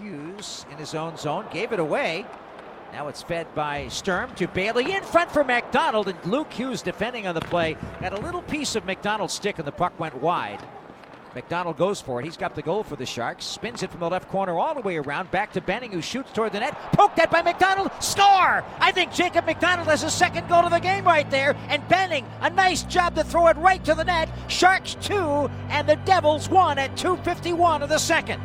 Hughes in his own zone, gave it away. Now it's fed by Sturm to Bailey in front for MacDonald, and Luke Hughes defending on the play. Got a little piece of MacDonald's stick, and the puck went wide. MacDonald goes for it. He's got the goal for the Sharks. Spins it from the left corner all the way around. Back to Benning, who shoots toward the net. Poked at by MacDonald. Score! I think Jacob MacDonald has his second goal of the game right there. And Benning, a nice job to throw it right to the net. Sharks two, and the Devils one at 2.51 of the second.